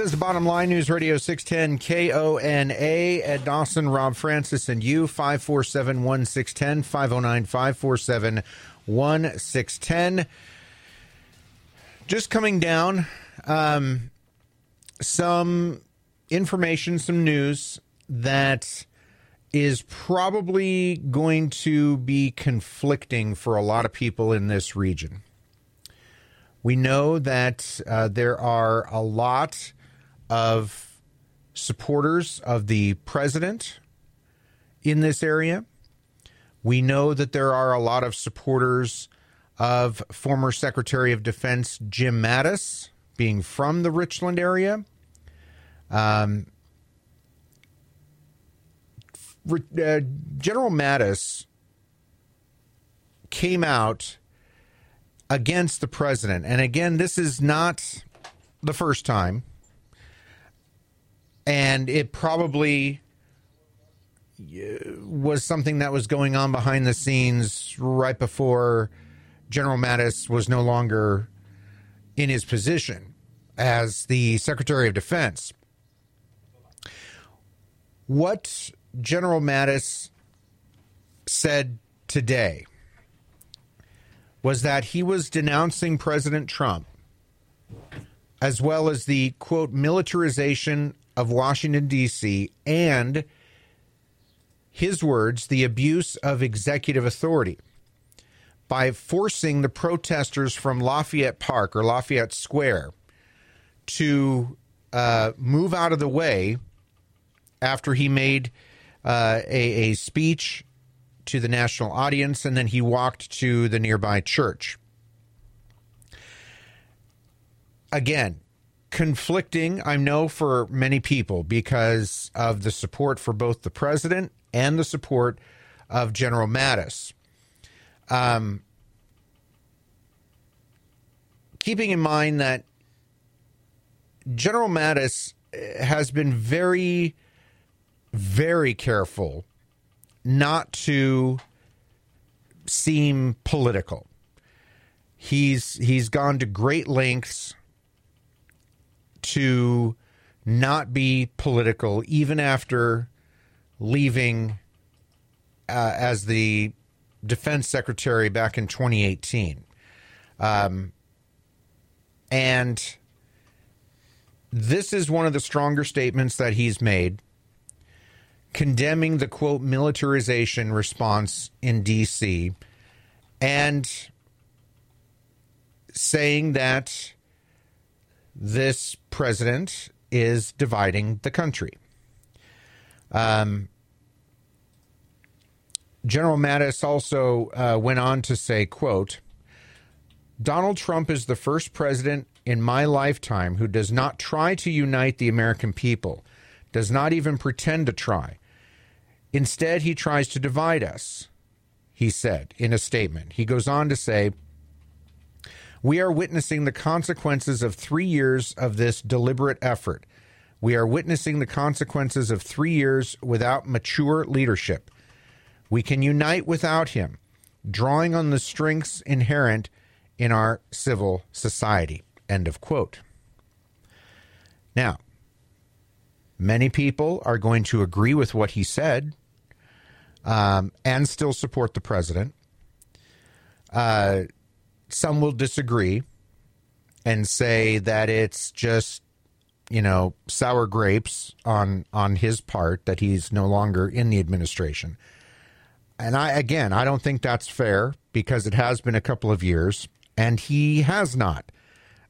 Says the bottom line News Radio 610 KONA. Ed Dawson, Rob Francis, and you 547 1610 509 547 1610. Just coming down, um, some information, some news that is probably going to be conflicting for a lot of people in this region. We know that uh, there are a lot of supporters of the president in this area. We know that there are a lot of supporters of former Secretary of Defense Jim Mattis, being from the Richland area. Um, uh, General Mattis came out against the president. And again, this is not the first time. And it probably uh, was something that was going on behind the scenes right before General Mattis was no longer in his position as the Secretary of Defense. What General Mattis said today was that he was denouncing President Trump as well as the quote militarization of Washington, D.C., and his words, the abuse of executive authority by forcing the protesters from Lafayette Park or Lafayette Square to uh, move out of the way after he made uh, a, a speech to the national audience and then he walked to the nearby church. Again, conflicting, I know, for many people because of the support for both the president and the support of General Mattis. Um, keeping in mind that General Mattis has been very, very careful not to seem political. He's he's gone to great lengths to not be political, even after leaving uh, as the defense secretary back in 2018. Um, and this is one of the stronger statements that he's made, condemning the quote militarization response in D.C. and saying that this president is dividing the country. Um, General Mattis also uh, went on to say, quote, Donald Trump is the first president in my lifetime who does not try to unite the American people, does not even pretend to try. Instead, he tries to divide us, he said in a statement. He goes on to say, we are witnessing the consequences of three years of this deliberate effort. We are witnessing the consequences of three years without mature leadership. We can unite without him, drawing on the strengths inherent in our civil society. End of quote. Now, many people are going to agree with what he said um, and still support the president. Uh, some will disagree and say that it's just you know sour grapes on on his part that he's no longer in the administration and i again i don't think that's fair because it has been a couple of years and he has not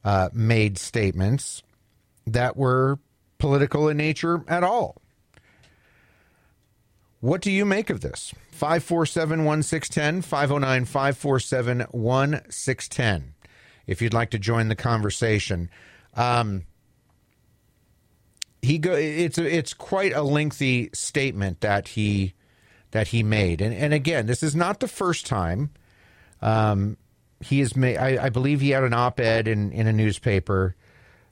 uh, made statements that were political in nature at all what do you make of this? 547 1610, 509 547 1610. If you'd like to join the conversation. Um, he go it's it's quite a lengthy statement that he that he made, and and again, this is not the first time. Um, he has made. I, I believe he had an op-ed in in a newspaper,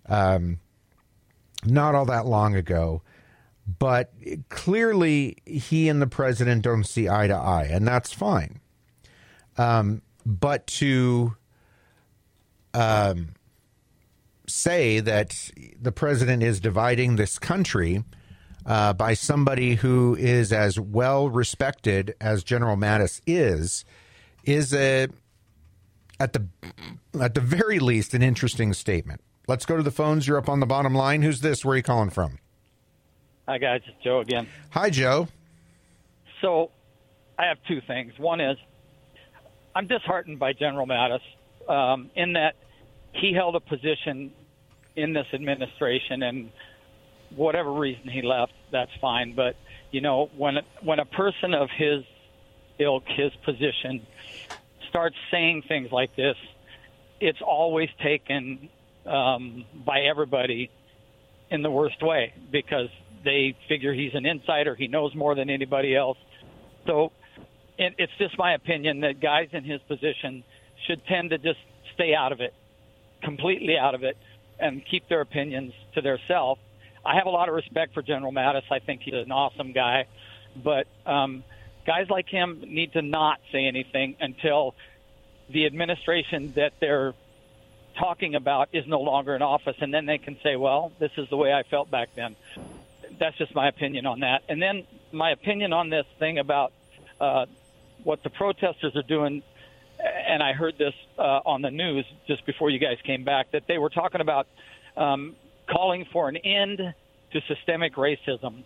um, not all that long ago, but clearly he and the president don't see eye to eye, and that's fine. Um, but to um, say that the president is dividing this country uh, by somebody who is as well respected as General Mattis is is a at the at the very least an interesting statement. Let's go to the phones. You're up on the bottom line. Who's this? Where are you calling from? Hi guys, it's Joe again. Hi, Joe. So, I have two things. One is I'm disheartened by General Mattis um, in that he held a position in this administration, and whatever reason he left, that's fine. But you know, when when a person of his ilk, his position, starts saying things like this, it's always taken um, by everybody in the worst way because they figure he's an insider, he knows more than anybody else. So it, it's just my opinion that guys in his position should tend to just stay out of it, completely out of it, and keep their opinions to themselves. I have a lot of respect for General Mattis. I think he's an awesome guy, but um, guys like him need to not say anything until the administration that they're talking about is no longer in office, and then they can say, "Well, this is the way I felt back then." That's just my opinion on that. And then my opinion on this thing about uh, what the protesters are doing and I heard this uh, on the news just before you guys came back that they were talking about um, calling for an end to systemic racism.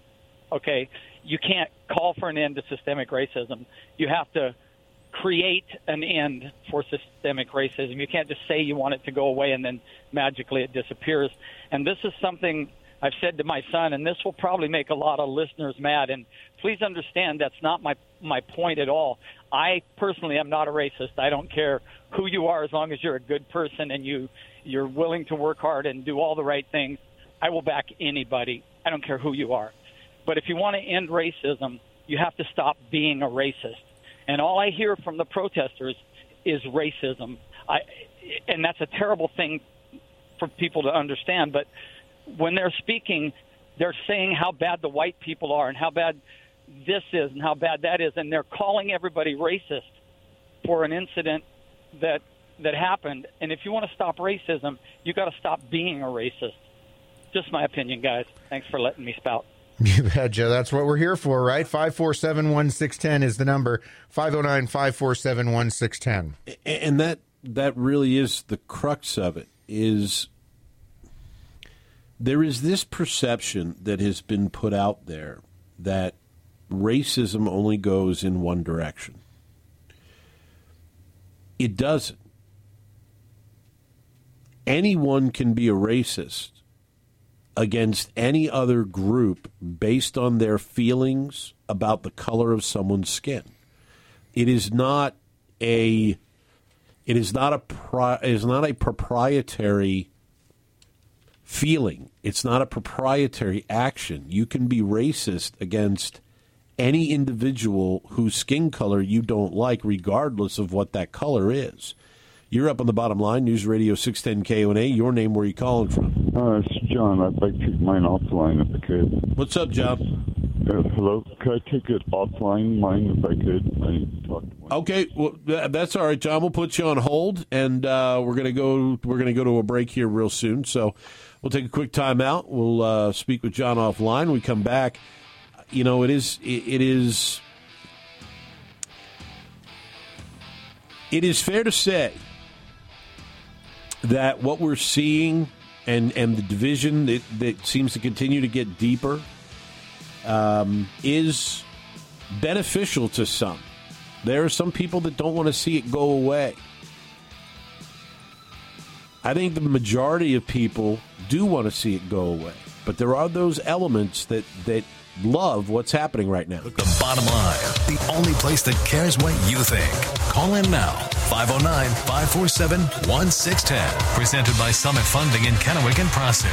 Okay, you can't call for an end to systemic racism. You have to create an end for systemic racism. You can't just say you want it to go away and then magically it disappears. And this is something I've said to my son, and this will probably make a lot of listeners mad. And please understand that's not my my point at all. I personally am not a racist. I don't care who you are as long as you're a good person and you you're willing to work hard and do all the right things. I will back anybody. I don't care who you are. But if you want to end racism, you have to stop being a racist. And all I hear from the protesters is racism. I and that's a terrible thing for people to understand, but when they're speaking, they're saying how bad the white people are and how bad this is and how bad that is, and they're calling everybody racist for an incident that that happened. And if you want to stop racism, you got to stop being a racist. Just my opinion, guys. Thanks for letting me spout. You bet, Joe. That's what we're here for, right? 547 1610 is the number. 509 547 1610. And that that really is the crux of it is there is this perception that has been put out there that racism only goes in one direction. It doesn't. Anyone can be a racist against any other group based on their feelings about the color of someone's skin. It is not a it is not a pri- it is not a proprietary feeling. It's not a proprietary action. You can be racist against any individual whose skin color you don't like, regardless of what that color is. You're up on the bottom line, News Radio 610 KONA. Your name, where are you calling from? Uh, it's John. I'd like to take mine offline if I could. What's up, John? Uh, hello? Could I take it offline, mine, if I could? I talked to talk to my... Okay, well, that's all right, John. We'll put you on hold, and uh, we're gonna go. We're gonna go to a break here real soon. So we'll take a quick time out. We'll uh, speak with John offline. we come back. You know, it is. it, it is. It is fair to say that what we're seeing and and the division that, that seems to continue to get deeper um, is beneficial to some. There are some people that don't want to see it go away. I think the majority of people do want to see it go away, but there are those elements that that love what's happening right now. The bottom line, the only place that cares what you think. Call in now, 509 547 1610. Presented by Summit Funding in Kennewick and Prosser.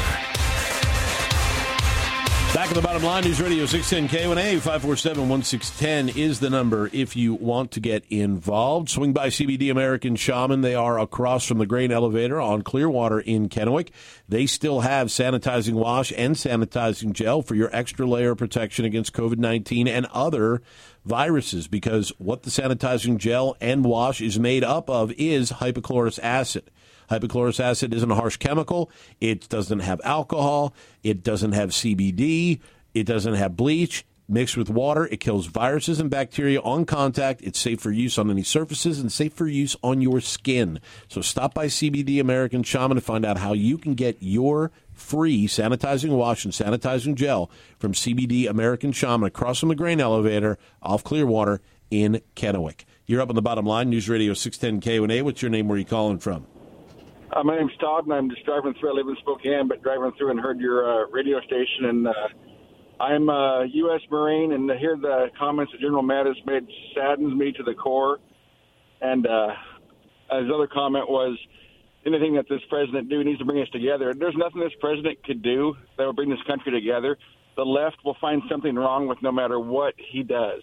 Back at the bottom line, News Radio 610 KONA 547 1610 is the number if you want to get involved. Swing by CBD American Shaman. They are across from the grain elevator on Clearwater in Kennewick. They still have sanitizing wash and sanitizing gel for your extra layer of protection against COVID 19 and other viruses because what the sanitizing gel and wash is made up of is hypochlorous acid. Hypochlorous acid isn't a harsh chemical. It doesn't have alcohol. It doesn't have CBD. It doesn't have bleach. Mixed with water, it kills viruses and bacteria on contact. It's safe for use on any surfaces and safe for use on your skin. So stop by CBD American Shaman to find out how you can get your free sanitizing wash and sanitizing gel from CBD American Shaman across from the grain elevator off Clearwater in Kennewick. You're up on the bottom line, News Radio 610 KONA. What's your name? Where are you calling from? Uh, my name's Todd, and I'm just driving through. I live in Spokane, but driving through and heard your uh, radio station. And uh, I'm a U.S. Marine, and to hear the comments that General Mattis made saddens me to the core. And uh, his other comment was anything that this president do needs to bring us together. There's nothing this president could do that will bring this country together. The left will find something wrong with no matter what he does.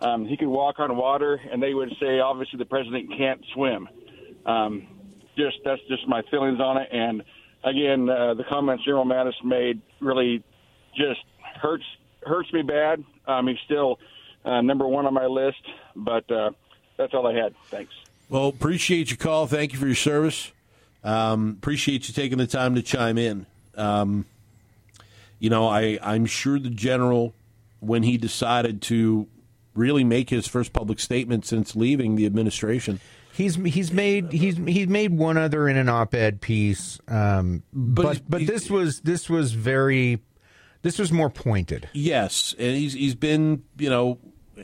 Um, he could walk on water, and they would say, obviously, the president can't swim. Um, just that's just my feelings on it. And again, uh, the comments General Mattis made really just hurts hurts me bad. Um, he's still uh, number one on my list, but uh, that's all I had. Thanks. Well, appreciate your call. Thank you for your service. Um, appreciate you taking the time to chime in. Um, you know, I, I'm sure the general, when he decided to really make his first public statement since leaving the administration, He's he's made he's he's made one other in an op-ed piece, um, but but, but this was this was very this was more pointed. Yes, and he's he's been you know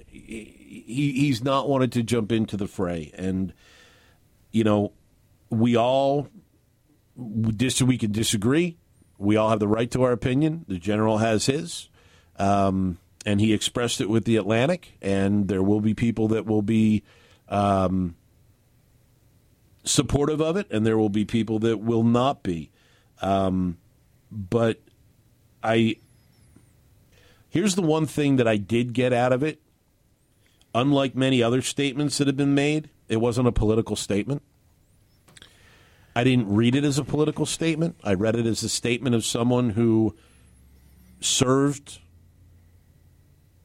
he he's not wanted to jump into the fray, and you know we all dis we can disagree. We all have the right to our opinion. The general has his. Um, and he expressed it with the Atlantic, and there will be people that will be um, supportive of it, and there will be people that will not be. Um, but I here's the one thing that I did get out of it. Unlike many other statements that have been made, it wasn't a political statement. I didn't read it as a political statement. I read it as a statement of someone who served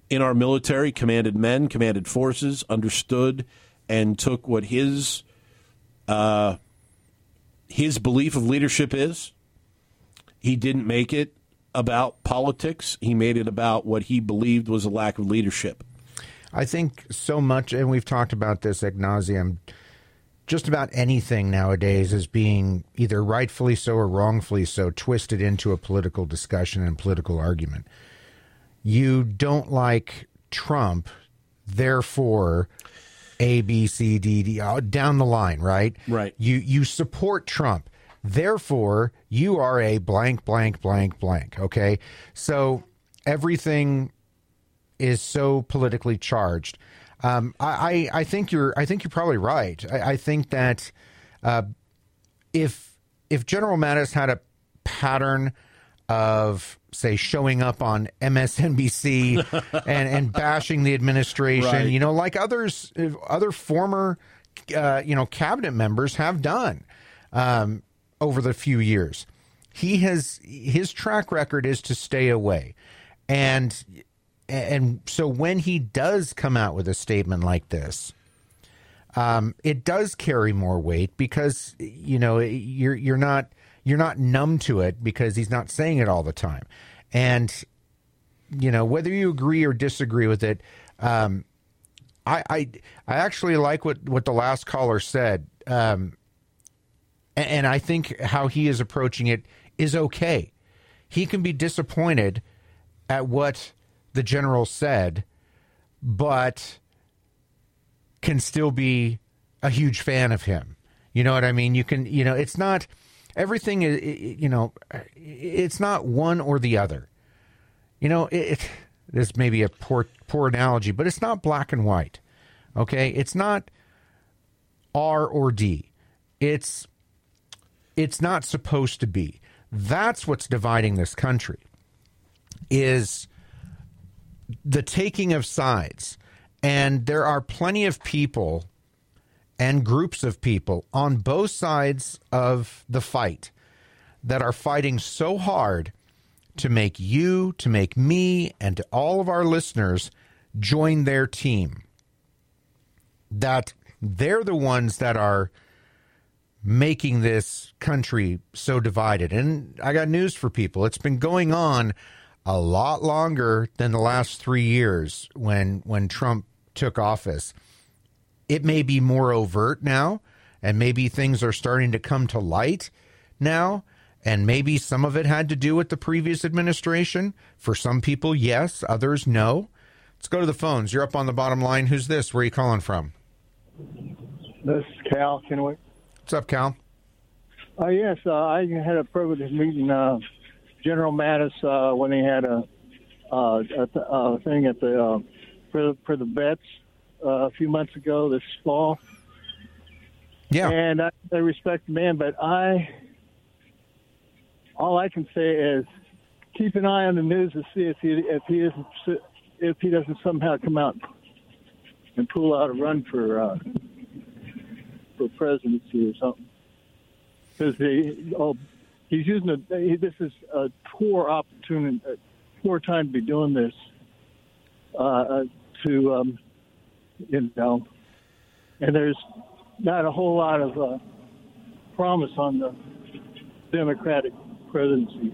in our military, commanded men, commanded forces, understood, and took what his uh, his belief of leadership is. He didn't make it about politics. He made it about what he believed was a lack of leadership. I think so much, and we've talked about this ad nauseum. Just about anything nowadays is being either rightfully so or wrongfully so twisted into a political discussion and political argument. You don't like Trump, therefore a, B, C, D, D, uh, down the line, right? Right. You you support Trump, therefore you are a blank, blank, blank, blank. Okay, so everything is so politically charged. Um, I, I, I think you're I think you're probably right. I, I think that uh, if if General Mattis had a pattern of say showing up on MSNBC and and bashing the administration, Right. you know, like others other former uh, you know cabinet members have done um, over the few years. He has his track record is to stay away, and and so when he does come out with a statement like this, um, it does carry more weight because you know you're you're not you're not numb to it because he's not saying it all the time, and you know whether you agree or disagree with it. Um, I, I I actually like what what the last caller said, um, and, and I think how he is approaching it is okay. He can be disappointed at what the general said, but can still be a huge fan of him. You know what I mean? You can, you know, it's not everything is, you know, it's not one or the other. You know, it, it this may be a poor poor analogy, but it's not black and white. Okay, it's not R or D. It's it's not supposed to be. That's what's dividing this country. is the taking of sides. And there are plenty of people and groups of people on both sides of the fight that are fighting so hard to make you, to make me, and to all of our listeners join their team. That they're the ones that are making this country so divided. And I got news for people. It's been going on a lot longer than the last 3 years when when Trump took office. It may be more overt now and maybe things are starting to come to light now and maybe some of it had to do with the previous administration. For some people, yes, others no. Let's go to the phones. You're up on the bottom line. Who's this? Where are you calling from? This is Cal Kennewick. What's up, Cal? Uh, yes, uh, I had a privilege of meeting uh, General Mattis uh, when he had a, uh, a, a thing at the uh, for, for the vets uh, a few months ago this fall. Yeah, and I, I respect the man, but I all I can say is keep an eye on the news to see if he if he isn't if he doesn't somehow come out and pull out a run for uh, for presidency or something. Because he oh he's using a he, this is a poor opportunity, a poor time to be doing this. Uh, to um, you know, and there's not a whole lot of uh, promise on the Democratic presidency.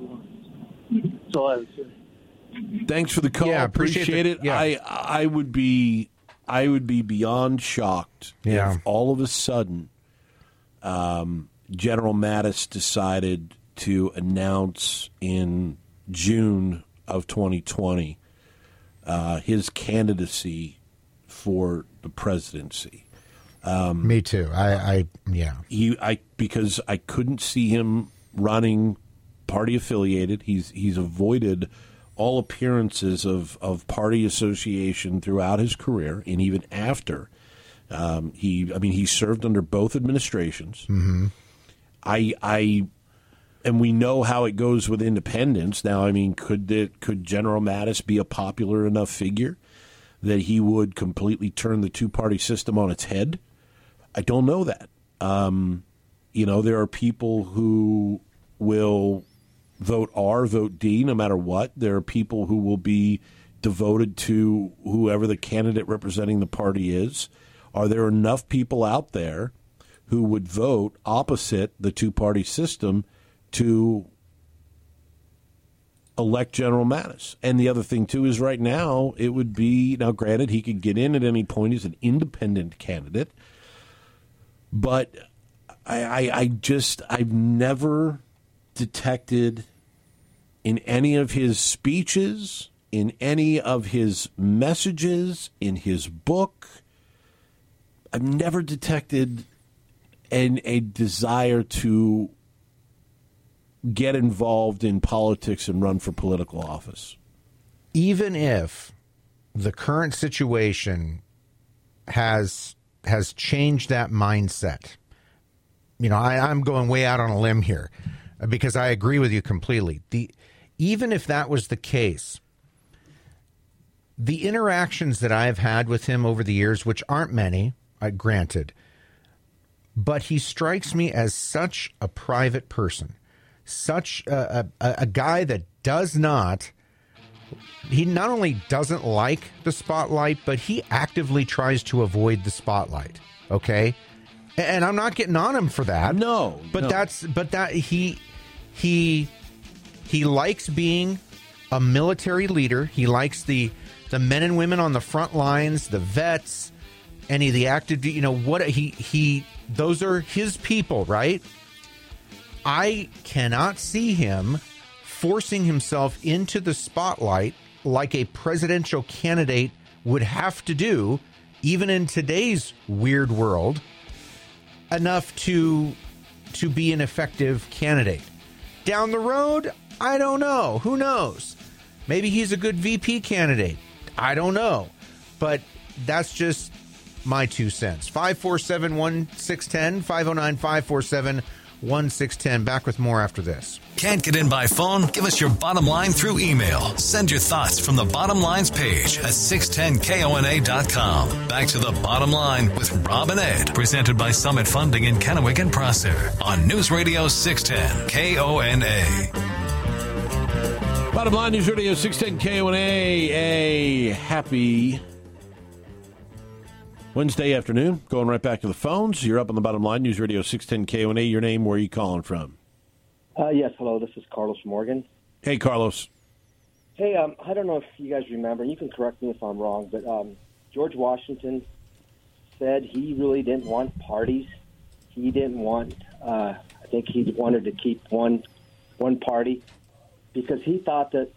That's all I would say. Thanks for the call. Yeah, appreciate, appreciate it. the- yeah. I I would be I would be beyond shocked Yeah. if all of a sudden um, General Mattis decided to announce in June of 2020 uh, his candidacy for the presidency. me too. I, I yeah. he I because I couldn't see him running party affiliated. He's he's avoided all appearances of, of party association throughout his career and even after. Um, he I mean he served under both administrations. Mm-hmm. I I and we know how it goes with independents. Now, I mean, could the, could General Mattis be a popular enough figure that he would completely turn the two party system on its head? I don't know that. Um, you know, there are people who will vote R, vote D, no matter what. There are people who will be devoted to whoever the candidate representing the party is. Are there enough people out there who would vote opposite the two party system to elect General Mattis? And the other thing, too, is right now it would be now, granted, he could get in at any point. He's an independent candidate. But I, I, I just, I've never detected in any of his speeches, in any of his messages, in his book, I've never detected an, a desire to get involved in politics and run for political office. even if the current situation has has changed that mindset, you know, I, I'm going way out on a limb here because I agree with you completely. The even if that was the case, the interactions that I've had with him over the years, which aren't many, uh, granted, but he strikes me as such a private person, such a, a, a guy that does not he not only doesn't like the spotlight, but he actively tries to avoid the spotlight. Okay, and I'm not getting on him for that. No, but no. that's but that he he he likes being a military leader. He likes the the men and women on the front lines, the vets, any of the active. You know what he he those are his people, right? I cannot see him forcing himself into the spotlight like a presidential candidate would have to do, even in today's weird world, enough to to be an effective candidate. Down the road, I don't know. Who knows? Maybe he's a good VP candidate. I don't know. But that's just my two cents. 547 1610, 509 547 1 610. Back with more after this. Can't get in by phone? Give us your bottom line through email. Send your thoughts from the bottom lines page at 610kona.com. Back to the bottom line with Rob and Ed, presented by Summit Funding in Kennewick and Prosser on News Radio 610 KONA. Bottom line News Radio 610 KONA. A happy Wednesday afternoon. Going right back to the phones. You're up on the bottom line News Radio 610 KONA. Your name, where are you calling from? Uh, yes, hello. This is Carlos Morgan. Hey, Carlos. Hey, um, I don't know if you guys remember, and you can correct me if I'm wrong, but um, George Washington said he really didn't want parties. He didn't want. Uh, I think he wanted to keep one one party because he thought that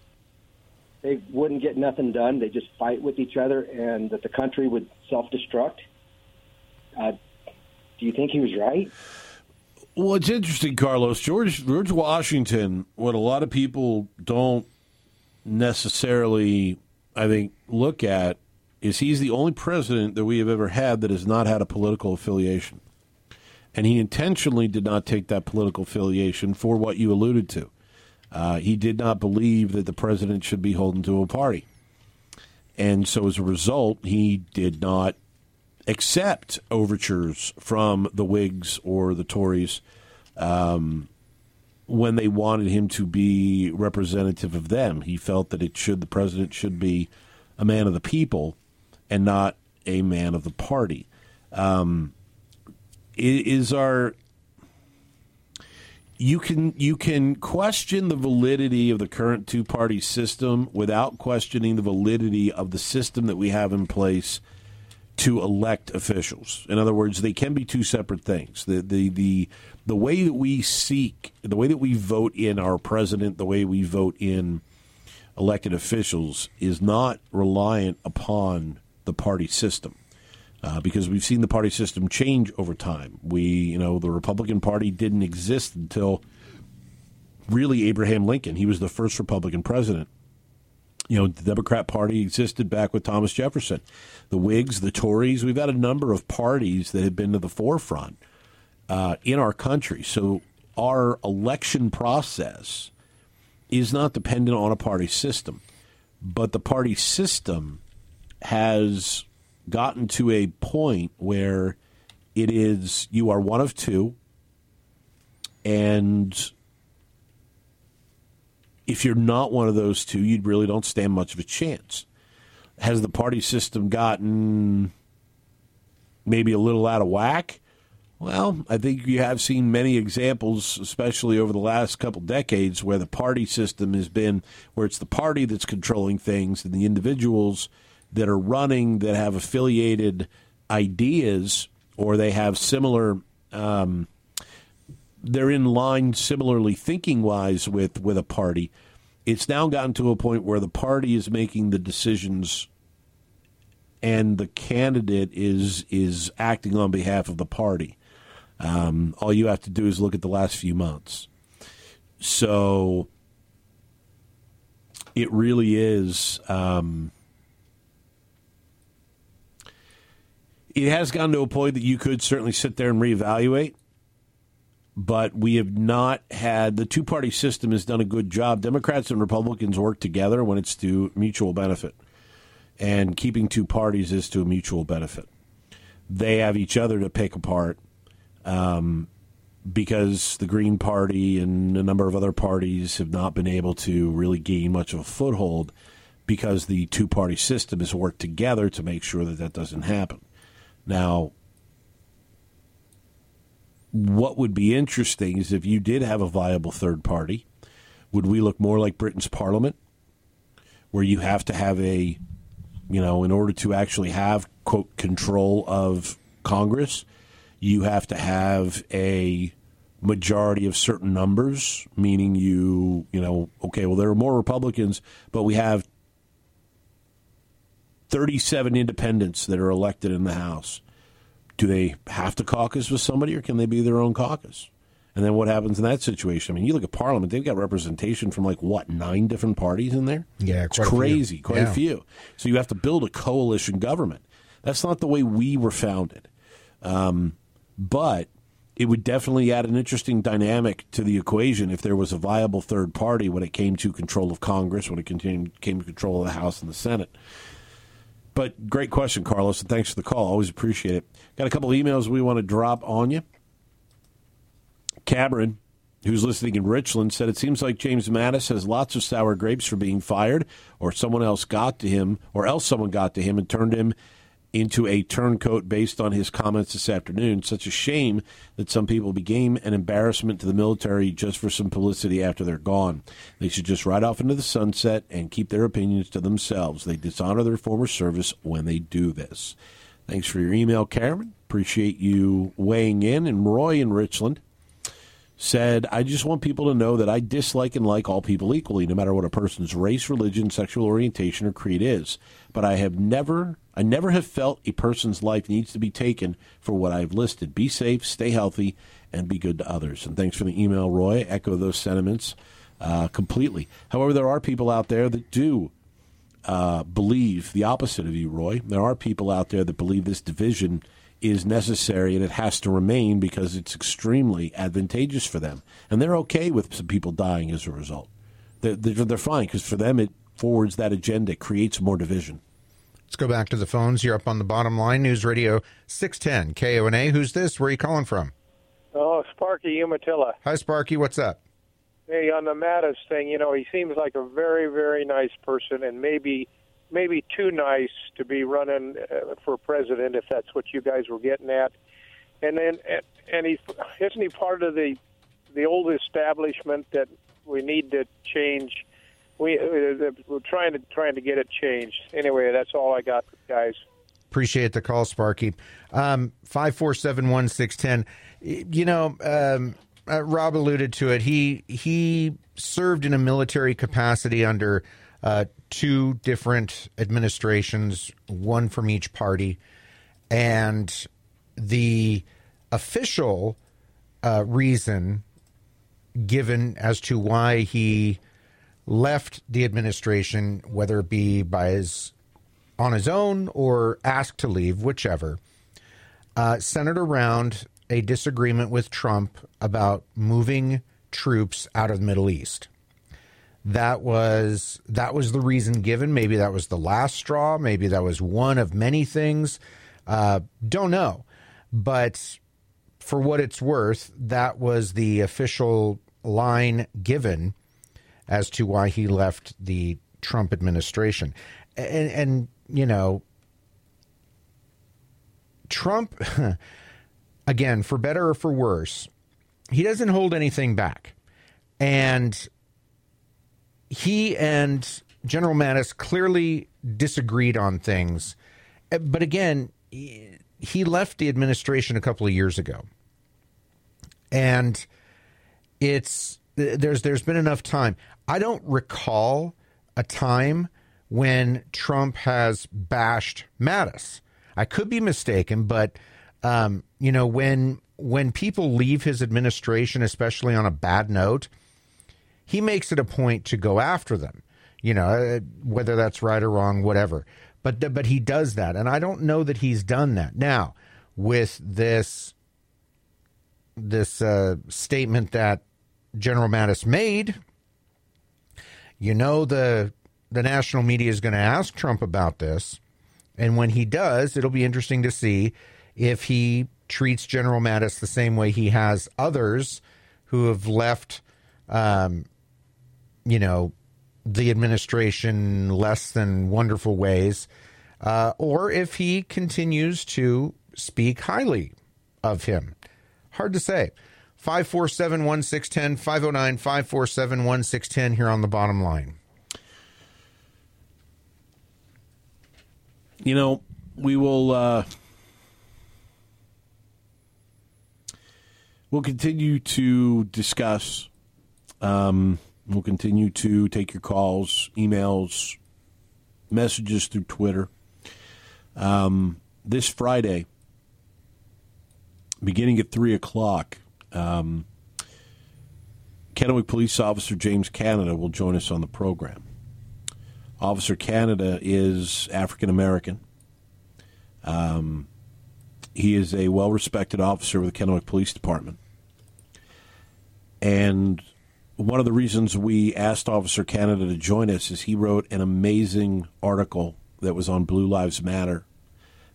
they wouldn't get nothing done. They just fight with each other, and that the country would self destruct. Uh, do you think he was right? Well, it's interesting, Carlos. George George Washington. What a lot of people don't necessarily, I think, look at is he's the only president that we have ever had that has not had a political affiliation, and he intentionally did not take that political affiliation for what you alluded to. Uh, he did not believe that the president should be holding to a party, and so as a result, he did not accept overtures from the Whigs or the Tories um, when they wanted him to be representative of them. He felt that it should the president should be a man of the people and not a man of the party. Um, is our you can you can question the validity of the current two party system without questioning the validity of the system that we have in place to elect officials. In other words, they can be two separate things. The the the the way that we seek, the way that we vote in our president, the way we vote in elected officials is not reliant upon the party system. Uh, because we've seen the party system change over time. We, you know, the Republican Party didn't exist until really Abraham Lincoln. He was the first Republican president. You know, the Democrat Party existed back with Thomas Jefferson. The Whigs, the Tories, we've had a number of parties that have been to the forefront uh, in our country. So our election process is not dependent on a party system, but the party system has gotten to a point where it is you are one of two, and if you're not one of those two, you really don't stand much of a chance. Has the party system gotten maybe a little out of whack? Well, I think you have seen many examples, especially over the last couple decades, where the party system has been where it's the party that's controlling things and the individuals that are running that have affiliated ideas or they have similar um, they're in line similarly thinking wise with with a party it's now gotten to a point where the party is making the decisions and the candidate is is acting on behalf of the party. Um, all you have to do is look at the last few months. So it really is um, it has gotten to a point that you could certainly sit there and reevaluate, but we have not had the two party system has done a good job. Democrats and Republicans work together when it's to mutual benefit, and keeping two parties is to a mutual benefit. They have each other to pick apart um, because the Green Party and a number of other parties have not been able to really gain much of a foothold because the two party system has worked together to make sure that that doesn't happen. Now, what would be interesting is if you did have a viable third party, would we look more like Britain's parliament, where you have to have a, you know, in order to actually have, quote, control of Congress, you have to have a majority of certain numbers, meaning you, you know, okay, well, there are more Republicans, but we have 37 independents that are elected in the House. Do they have to caucus with somebody or can they be their own caucus? And then what happens in that situation? I mean, you look at Parliament; they've got representation from like what nine different parties in there. Yeah, it's crazy, a quite yeah. a few. So you have to build a coalition government. That's not the way we were founded. Um, but it would definitely add an interesting dynamic to the equation if there was a viable third party when it came to control of Congress, when it came to control of the House and the Senate. But great question, Carlos, and thanks for the call. Always appreciate it. Got a couple emails we want to drop on you. Cameron, who's listening in Richland, said it seems like James Mattis has lots of sour grapes for being fired, or someone else got to him, or else someone got to him and turned him into a turncoat based on his comments this afternoon. Such a shame that some people became an embarrassment to the military just for some publicity after they're gone. They should just ride off into the sunset and keep their opinions to themselves. They dishonor their former service when they do this. Thanks for your email, Cameron. Appreciate you weighing in. And Roy in Richland said, I just want people to know that I dislike and like all people equally, no matter what a person's race, religion, sexual orientation, or creed is. But I have never I never have felt a person's life needs to be taken for what I've listed. Be safe, stay healthy, and be good to others. And thanks for the email, Roy. Echo those sentiments uh, completely. However, there are people out there that do uh, believe the opposite of you, Roy. There are people out there that believe this division is necessary and it has to remain because it's extremely advantageous for them. And they're okay with some people dying as a result. They're, they're, they're fine because for them it forwards that agenda, creates more division. Let's go back to the phones. You're up on the bottom line. News Radio 610 KONA. Who's this? Where are you calling from? Oh, Sparky Umatilla. Hi, Sparky. What's up? Hey, on the Mattis thing, you know, he seems like a very, very nice person, and maybe, maybe too nice to be running uh, for president if that's what you guys were getting at. And then, and, and he isn't he part of the the old establishment that we need to change we we're trying to trying to get it changed. Anyway, that's all I got, guys. Appreciate the call, Sparky. Um, five four seven one six ten. You know, um, uh, Rob alluded to it. He he served in a military capacity under uh, two different administrations, one from each party, and the official uh, reason given as to why he left the administration, whether it be by his on his own or asked to leave, whichever, uh, centered around a disagreement with Trump about moving troops out of the Middle East. That was that was the reason given. Maybe that was the last straw. Maybe that was one of many things. Uh, don't know, but for what it's worth, that was the official line given as to why he left the Trump administration. And, and you know, Trump, again, for better or for worse, he doesn't hold anything back. And he and General Mattis clearly disagreed on things. But again, he left the administration a couple of years ago. And it's there's there's been enough time. I don't recall a time when Trump has bashed Mattis. I could be mistaken, but um, you know when when people leave his administration, especially on a bad note, he makes it a point to go after them. You know, uh, whether that's right or wrong, whatever. But but he does that, and I don't know that he's done that now with this this uh, statement that General Mattis made you know the the national media is going to ask Trump about this, and when he does, it'll be interesting to see if he treats General Mattis the same way he has others who have left, um, you know, the administration less than wonderful ways, uh, or if he continues to speak highly of him. Hard to say. 547 1610, 509 547 1610 here on the bottom line. You know, we will. Uh, we'll continue to discuss. Um, we'll continue to take your calls, emails, messages through Twitter. Um, this Friday, beginning at 3 o'clock, um, Kennewick Police Officer James Canada will join us on the program. Officer Canada is African American. Um, He is a well respected officer with the Kennewick Police Department. And one of the reasons we asked Officer Canada to join us is he wrote an amazing article that was on Blue Lives Matter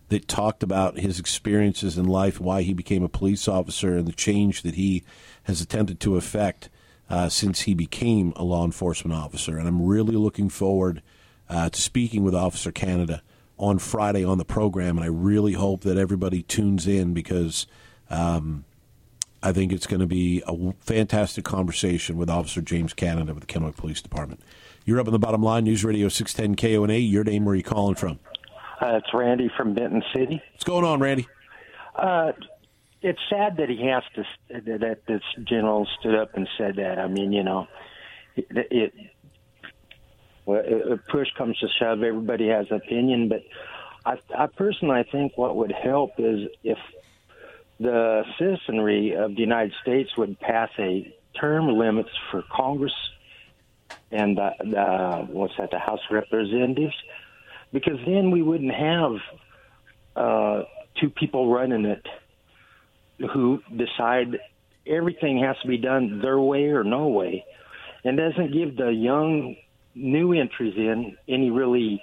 that talked about his experiences in life, why he became a police officer, and the change that he has attempted to effect uh, since he became a law enforcement officer. And I'm really looking forward uh, to speaking with Officer Canada on Friday on the program. And I really hope that everybody tunes in because um, I think it's going to be a fantastic conversation with Officer James Canada with the Kennewick Police Department. You're up on the bottom line, News Radio 610 KONA. Your name, where are you calling from? Uh, it's Randy from Benton City. What's going on, Randy? Uh, it's sad that he has to that this general stood up and said that. I mean, you know, it, it well, it, push comes to shove, everybody has an opinion, but I, I personally I think what would help is if the citizenry of the United States would pass a term limits for Congress and the, the what's that, the House of Representatives, because then we wouldn't have uh, two people running it who decide everything has to be done their way or no way, and doesn't give the young new entries in any really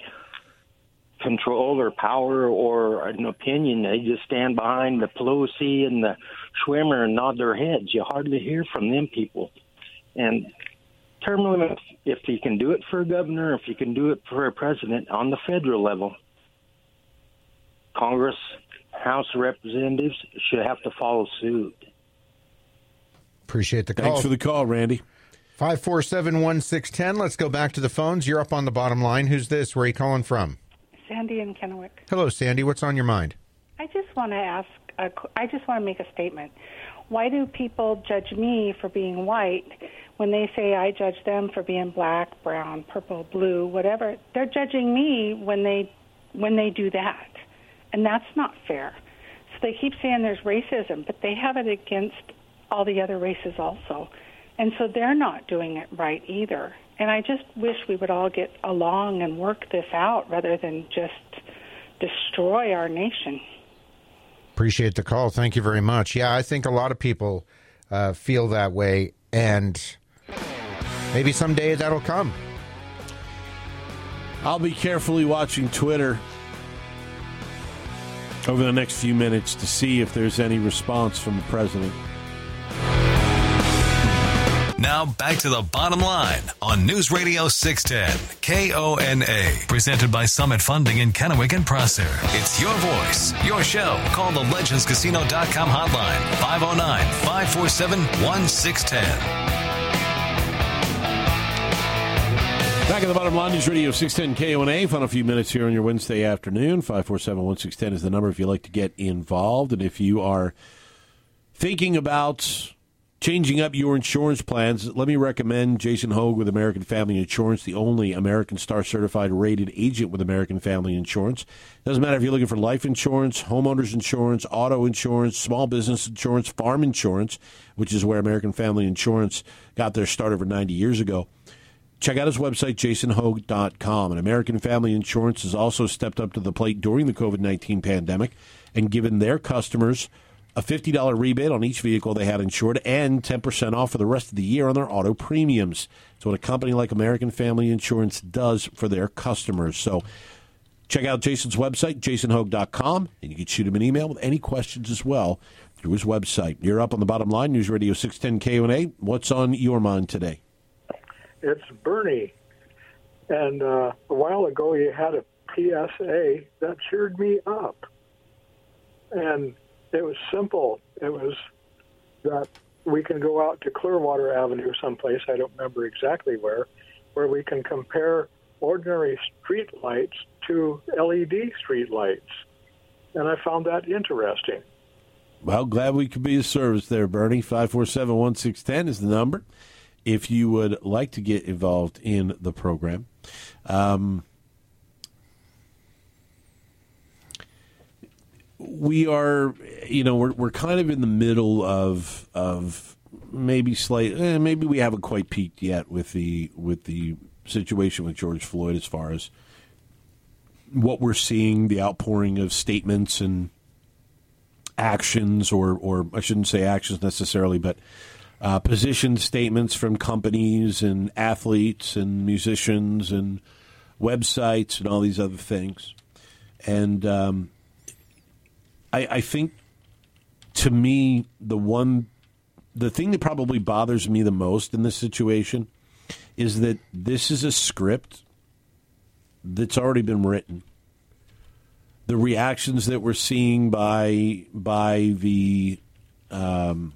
control or power or an opinion. They just stand behind the Pelosi and the Schumer and nod their heads. You hardly hear from them people. And term limits, if you can do it for a governor, if you can do it for a president on the federal level, Congress, House of Representatives should have to follow suit. Appreciate the call. Thanks for the call, Randy. 547 1610. Let's go back to the phones. You're up on the bottom line. Who's this? Where are you calling from? Sandy in Kennewick. Hello, Sandy. What's on your mind? I just want to ask, a, I just want to make a statement. Why do people judge me for being white when they say I judge them for being black, brown, purple, blue, whatever? They're judging me when they when they do that. And that's not fair. So they keep saying there's racism, but they have it against all the other races also. And so they're not doing it right either. And I just wish we would all get along and work this out rather than just destroy our nation. Appreciate the call. Thank you very much. Yeah, I think a lot of people uh, feel that way, and maybe someday that'll come. I'll be carefully watching Twitter over the next few minutes to see if there's any response from the president. Now back to the bottom line on News Radio 610 KONA, presented by Summit Funding in Kennewick and Prosser. It's your voice, your show. Call the legendscasino.com hotline 509 547 1610. Back at the bottom line, News Radio 610 KONA. Final few minutes here on your Wednesday afternoon. 547 1610 is the number if you'd like to get involved. And if you are thinking about Changing up your insurance plans, let me recommend Jason Hogue with American Family Insurance, the only American Star certified rated agent with American Family Insurance. Doesn't matter if you're looking for life insurance, homeowners insurance, auto insurance, small business insurance, farm insurance, which is where American Family Insurance got their start over 90 years ago. Check out his website, jasonhogue.com. And American Family Insurance has also stepped up to the plate during the COVID 19 pandemic and given their customers a $50 rebate on each vehicle they had insured and 10% off for the rest of the year on their auto premiums. It's what a company like American Family Insurance does for their customers. So check out Jason's website, jasonhogue.com, and you can shoot him an email with any questions as well through his website. You're up on the bottom line, News Radio 610 KONA. What's on your mind today? It's Bernie. And uh, a while ago, you had a PSA that cheered me up. And it was simple. It was that we can go out to Clearwater Avenue, someplace I don't remember exactly where, where we can compare ordinary street lights to LED street lights, and I found that interesting. Well, glad we could be of service there, Bernie. Five four seven one six ten is the number. If you would like to get involved in the program. Um, we are, you know, we're we're kind of in the middle of of maybe slight, eh, maybe we haven't quite peaked yet with the with the situation with George Floyd as far as what we're seeing, the outpouring of statements and actions, or or I shouldn't say actions necessarily, but uh, position statements from companies and athletes and musicians and websites and all these other things. And um, I, I think, to me, the one, the thing that probably bothers me the most in this situation is that this is a script that's already been written. The reactions that we're seeing by by the um,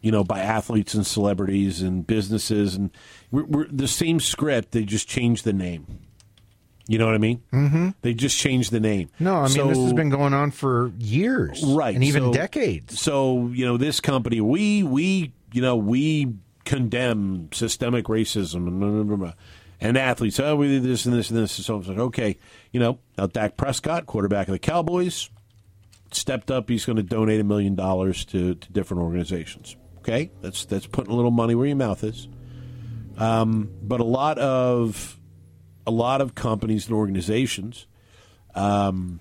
you know, by athletes and celebrities and businesses, and we're, we're the same script. They just changed the name. You know what I mean? Mm-hmm. They just changed the name. No, I mean So- this has been going on for years, right, and even so- decades. So you know, this company, we we you know we condemn systemic racism and blah, blah, blah, and athletes. Oh, we did this and this and this. And so it's like, okay, you know, now Dak Prescott, quarterback of the Cowboys, stepped up. He's going to donate a million dollars to to different organizations. Okay, that's that's putting a little money where your mouth is. Um, but a lot of a lot of companies and organizations, um,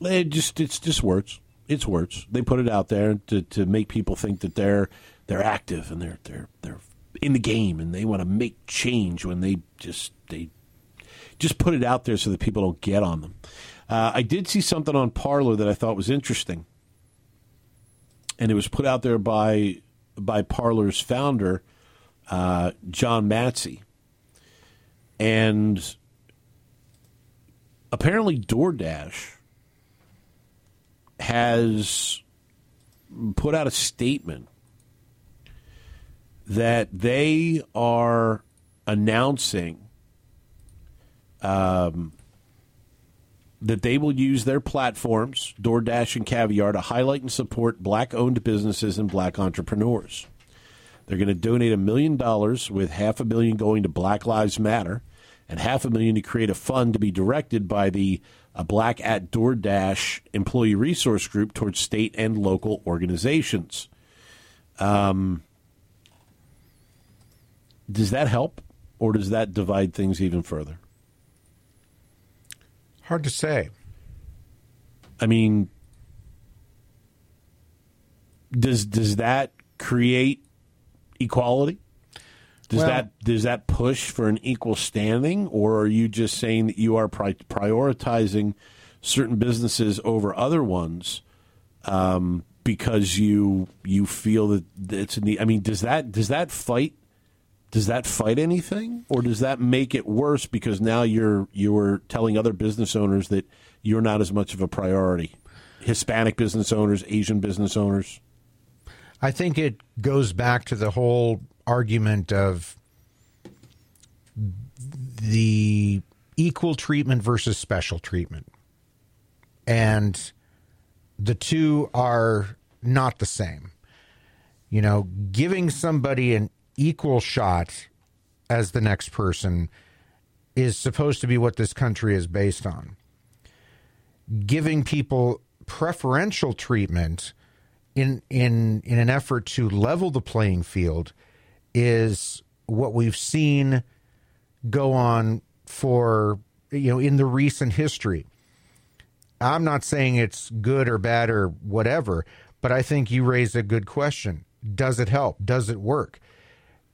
it just it's just words. It's words. They put it out there to, to make people think that they're they're active and they're they're they're in the game and they want to make change when they just they just put it out there so that people don't get on them. Uh, I did see something on Parler that I thought was interesting, and it was put out there by by Parler's founder, uh, John Matze, and apparently DoorDash has put out a statement that they are announcing um, that they will use their platforms, DoorDash and Caviar, to highlight and support black owned businesses and black entrepreneurs. They're going to donate a million dollars, with half a million going to Black Lives Matter and half a million to create a fund to be directed by the uh, Black at DoorDash Employee Resource Group towards state and local organizations. Um, does that help, or does that divide things even further? Hard to say. I mean, does does that create equality? Does Well- that does that push for an equal standing, or are you just saying that you are pri- prioritizing certain businesses over other ones um, because you you feel that it's a need? I mean, does that does that fight? Does that fight anything, or does that make it worse because now you're you're telling other business owners that you're not as much of a priority? Hispanic business owners, Asian business owners. I think it goes back to the whole argument of the equal treatment versus special treatment. And the two are not the same. You know, giving somebody an equal shot as the next person is supposed to be what this country is based on. Giving people preferential treatment in in in an effort to level the playing field is what we've seen go on for you know in the recent history. I'm not saying it's good or bad or whatever, but I think you raise a good question. Does it help? Does it work?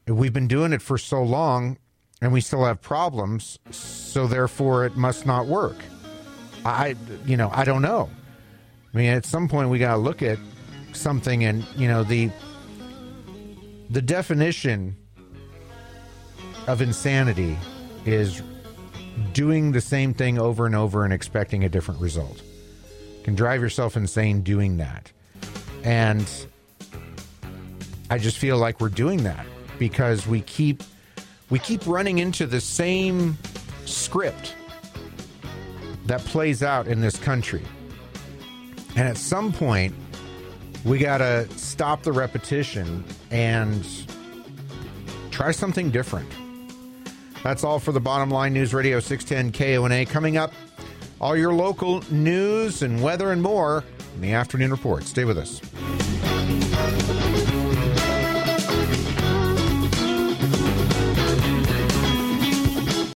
We've been doing it for so long and we still have problems, so therefore it must not work. I you know, I don't know. I mean, at some point we got to look at something and, you know, the the definition of insanity is doing the same thing over and over and expecting a different result. You can drive yourself insane doing that. And I just feel like we're doing that because we keep we keep running into the same script that plays out in this country. And at some point, we got to stop the repetition and try something different. That's all for the Bottom Line News Radio 610 KONA. Coming up, all your local news and weather and more in the afternoon report. Stay with us.